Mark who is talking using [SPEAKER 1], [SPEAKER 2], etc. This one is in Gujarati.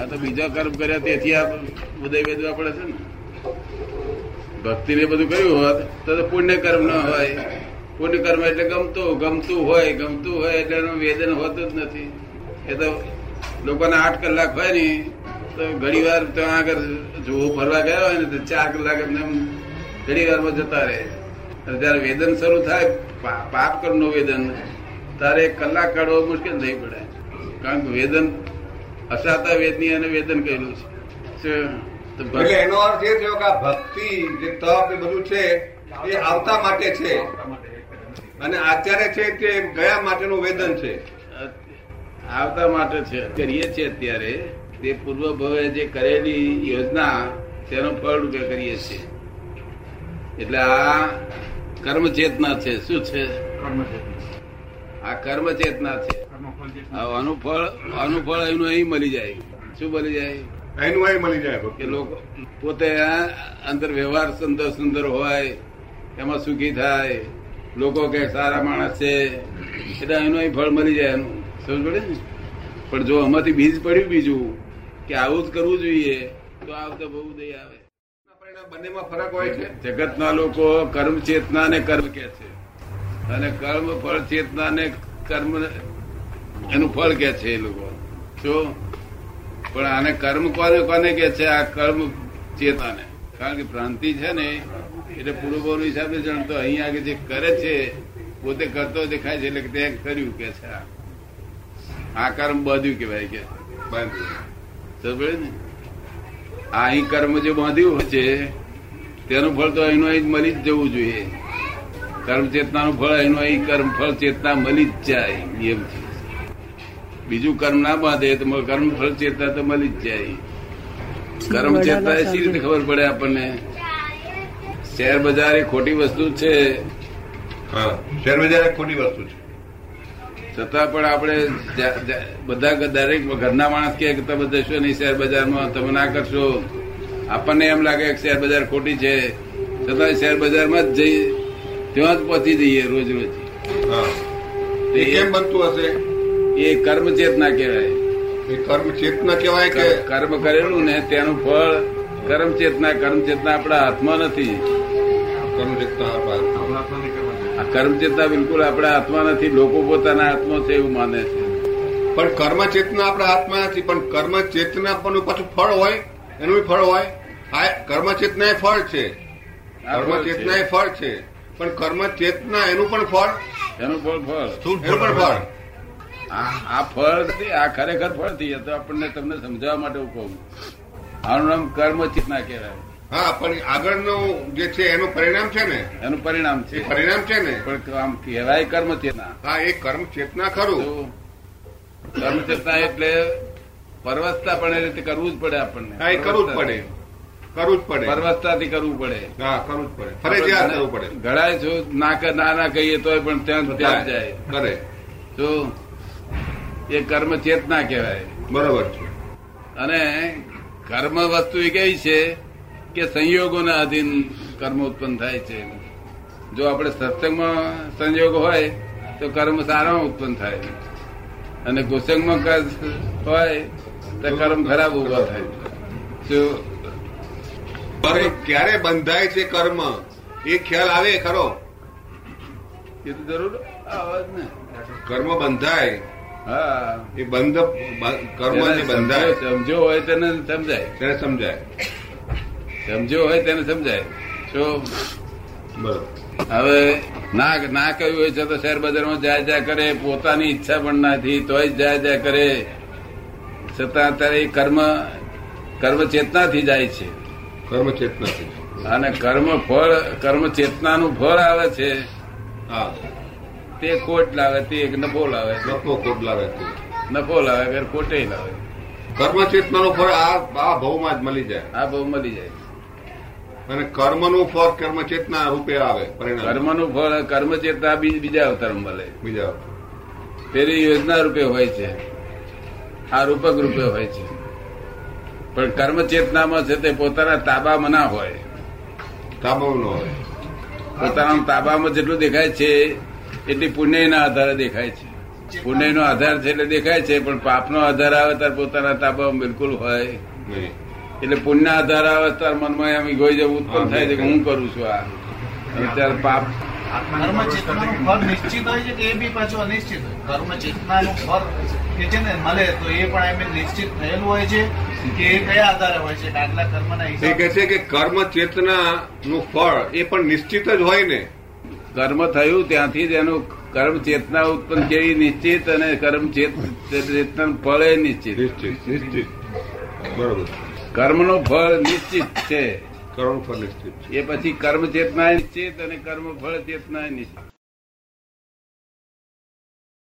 [SPEAKER 1] આ તો બીજા કર્મ કર્યા તેથી આ ઉદય વેદવા પડે છે ને. ભક્તિ ને બધું કર્યું હોત, તો પુણ્ય કર્મ ન હોય. પુણ્ય કર્મ એટલે ગમતું ગમતું હોય ગમતું હોય એટલે એનું વેદન હોતું જ નથી. એ તો લોકોને આઠ કલાક હોય ને, તો ઘણી વાર ત્યાં આગળ જોવું ફરવા ગયા હોય ને, તો ચાર કલાક એમને એમ ઘણી વારમાં જતા રહે. જયારે વેદન શરૂ થાય પાપ પાપ કર્મનું વેદન તારે કલાક કાઢવો મુશ્કેલ નહીં પડે. કારણ કે વેદન અસાતા વેદની અને વેદન કહેલું છે?
[SPEAKER 2] એટલે એનો અર્થ એ થયો કે આ ભક્તિ જે તપ એ બધું છે એ આવતા માટે છે. અને અત્યારે છે તે ગયા માટેનું વેદન છે.
[SPEAKER 1] આવતા માટે છે. કરીએ છીએ અત્યારે તે પૂર્વ ભવે જે કરેલી યોજના તેનો ફળ રૂપે કરીએ છીએ. એટલે આ કર્મ ચેતના છે. શું છે? આ કર્મ ચેતના છે. આનું ફળ આનું ફળ એનું અહીં મળી જાય. શું મળી જાય?
[SPEAKER 2] એનું અહીં મળી જાય
[SPEAKER 1] કે લોકો પોતે અંદર વ્યવહાર સુંદર સુંદર હોય એમાં સુખી થાય લોકો કે સારા માણસ છે એટલે એનું અહીં ફળ મળી જાય એનું. સમજ પડે ને? પણ જો આમાંથી બીજ પડ્યું બીજું કે આવું જ કરવું જોઈએ તો આવતા બહુ દઈ આવે.
[SPEAKER 2] બંનેમાં ફરક હોય છે?
[SPEAKER 1] જગતના લોકો કર્મ ચેતના ને કર્મ કે છે. અને કર્મ ફળ ચેતના ને કર્મ એનું ફળ કે છે એ લોકો. શું પણ આને કર્મ કોને કોને કે છે? આ કર્મ ચેતાને. કારણ કે ભ્રાંતિ છે ને, એટલે પૂર્વભાવ હિસાબે જાણતો અહીં આગળ જે કરે છે, પોતે કરતો દેખાય છે, એટલે તે કર્યું કે છે આ. કર્મ બાંધ્યું કેવાય કે
[SPEAKER 2] બાંધ્યું.
[SPEAKER 1] ને? આ અહીં કર્મ જે બાંધ્યું હોય છે, તેનું ફળ તો અહીંનું અહીં મળી જ જવું જોઈએ. કર્મ ચેતનાનું ફળ અહીંનું અહીં કર્મ ફળ ચેતના મળી જ જાય નિયમ છે. બીજું કર્મ ના બાંધે તો કર્મ ફળ ચેતતા તો મળી જ જાય. કર્મ ચેતતા એ સી રીતે ખબર પડે આપણને? શેર બજાર એ ખોટી વસ્તુ છે.
[SPEAKER 2] હા શેર બજાર એક ખોટી વસ્તુ છે.
[SPEAKER 1] છતાં પણ આપણે બધા દરેક ઘરના માણસ કે તમે જશો નહીં શેર બજારમાં તમે ના કરશો. આપણને એમ લાગે કે શેર બજાર ખોટી છે. છતાં શેર બજારમાં જ જઈ ત્યાં જ પહોંચી જઈએ રોજ રોજ.
[SPEAKER 2] હા. એ કેમ બનતું હશે?
[SPEAKER 1] એ કર્મ ચેતના કહેવાય
[SPEAKER 2] એ કર્મ ચેતના કહેવાય કે
[SPEAKER 1] કર્મ કરેલું ને તેનું ફળ કર્મ ચેતના કર્મ ચેતના આપણા હાથમાં નથી
[SPEAKER 2] કર્મ ચેતના
[SPEAKER 1] આ કર્મ ચેતના બિલકુલ આપણા હાથમાં નથી લોકો પોતાના હાથમાં છે એવું માને છે
[SPEAKER 2] પણ કર્મ ચેતના આપણા હાથમાં નથી પણ કર્મ ચેતના પણ પાછું ફળ હોય એનું ફળ હોય આ કર્મ ચેતના એ ફળ છે કર્મ ચેતના એ ફળ છે પણ કર્મ ચેતના એનું પણ ફળ
[SPEAKER 1] એનું ફળ ફળ
[SPEAKER 2] એનું પણ ફળ
[SPEAKER 1] આ ફળ નથી, આ ખરેખર ફળ થઈ તો આપણને તમને સમજાવવા માટે હું કહું. આનું નામ કર્મ ચેતના કહેવાય.
[SPEAKER 2] હા પણ આગળનું જે છે એનું પરિણામ છે ને?
[SPEAKER 1] એનું પરિણામ છે.
[SPEAKER 2] પરિણામ છે ને?
[SPEAKER 1] પણ આમ કહેવાય કર્મ ચેતના
[SPEAKER 2] હા એ કર્મ ચેતના ખરું.
[SPEAKER 1] કર્મ ચેતના એટલે પરવસ્તા પણ એ રીતે કરવું જ પડે આપણને.
[SPEAKER 2] હા એ કરવું જ પડે. કરવું જ પડે.
[SPEAKER 1] પરવસ્તાથી કરવું પડે.
[SPEAKER 2] હા કરવું જ પડે. ફરજિયાત કરવું પડે.
[SPEAKER 1] ઘડાય છો ના ના ના કહીએ તોય પણ ત્યાં ત્યાં જાય.
[SPEAKER 2] કરે.
[SPEAKER 1] તો એ કર્મ ચેતના કહેવાય.
[SPEAKER 2] બરોબર છે.
[SPEAKER 1] અને કર્મ વસ્તુ એ કેવી છે કે સંયોગોના અધીન કર્મ ઉત્પન્ન થાય છે. જો આપણે સત્સંગમાં સંયોગ હોય તો કર્મ સારા ઉત્પન્ન થાય. અને ગોસંગમાં હોય તો કર્મ ખરાબ ઊભા થાય. શું
[SPEAKER 2] ક્યારે બંધાય છે કર્મ? એ ખ્યાલ આવે ખરો?
[SPEAKER 1] એ તો જરૂર આવે ને.
[SPEAKER 2] કર્મ બંધાય.
[SPEAKER 1] હા
[SPEAKER 2] એ બંધ કર્મ જે બંધાય.
[SPEAKER 1] સમજો- હોય તેને સમજાય.
[SPEAKER 2] તેને સમજાય.
[SPEAKER 1] સમજો હોય તેને સમજાય.
[SPEAKER 2] જો
[SPEAKER 1] હવે ના ના કહ્યું હોય છે તો શેર બજારમાં જાય જાય કરે પોતાની ઈચ્છા પણ નથી તોય જાય જાય કરે. છતાં અત્યારે એ કર્મ કર્મ ચેતનાથી જાય છે.
[SPEAKER 2] કર્મ ચેતનાથી
[SPEAKER 1] અને કર્મ ફળ કર્મ ચેતનાનું ફળ આવે છે.
[SPEAKER 2] હા.
[SPEAKER 1] તે કોટ લાવે તે એક નફો લાવે.
[SPEAKER 2] નફો કોટ લાવે તે.
[SPEAKER 1] નફો લાવે કે કોટે લાવે.
[SPEAKER 2] કર્મ ચેતનાનો ફળ આ આ ભાવમાં જ મળી જાય.
[SPEAKER 1] આ બહુ મળી જાય.
[SPEAKER 2] અને કર્મનું ફળ કર્મ ચેતના રૂપે આવે પરિણામ.
[SPEAKER 1] કર્મનું ફળ કર્મ ચેતના બીજા અવતાર મળે.
[SPEAKER 2] બીજા
[SPEAKER 1] પેલી યોજના રૂપે હોય છે. આ રૂપક રૂપે હોય છે. પણ કર્મ ચેતનામાં છે તે પોતાના તાબામાં ના હોય.
[SPEAKER 2] તાબામાં ન હોય.
[SPEAKER 1] પોતાના તાબામાં જેટલું દેખાય છે એટલી પુણ્યના આધારે દેખાય છે. પુણ્ય નો આધાર છે એટલે દેખાય છે પણ પાપનો આધાર આવે ત્યારે પોતાના તાબામાં બિલકુલ હોય એટલે પુણ્ય આધાર આવે ત્યારે મનમાં એમ જવું ઉત્પન્ન થાય છે કે હું કરું છું આ. ત્યારે પાપ
[SPEAKER 3] કર્મ ચેતનાનું ફળ નિશ્ચિત હોય છે કે એ બી પાછું અનિશ્ચિત હોય? કર્મ ચેતનાનું ફળ કે છે ને મળે તો એ પણ એમ નિશ્ચિત થયેલું હોય છે કે એ કયા આધારે હોય છે? આટલા કર્મના
[SPEAKER 2] એ
[SPEAKER 3] હિસાબ.
[SPEAKER 2] કહે છે કે કર્મ ચેતના નું ફળ એ પણ નિશ્ચિત જ હોય ને.
[SPEAKER 1] કર્મ થયું ત્યાંથી જ એનું કર્મ ચેતના ઉત્પન્ન કેવી નિશ્ચિત અને કર્મ ચેત ચેતનાનું ફળ એ નિશ્ચિત.
[SPEAKER 2] નિશ્ચિત નિશ્ચિત. બરોબર.
[SPEAKER 1] કર્મનું ફળ નિશ્ચિત છે.
[SPEAKER 2] કર્મ ફળ નિશ્ચિત
[SPEAKER 1] એ પછી કર્મ ચેતના નિશ્ચિત અને કર્મ ફળ ચેતના નિશ્ચિત.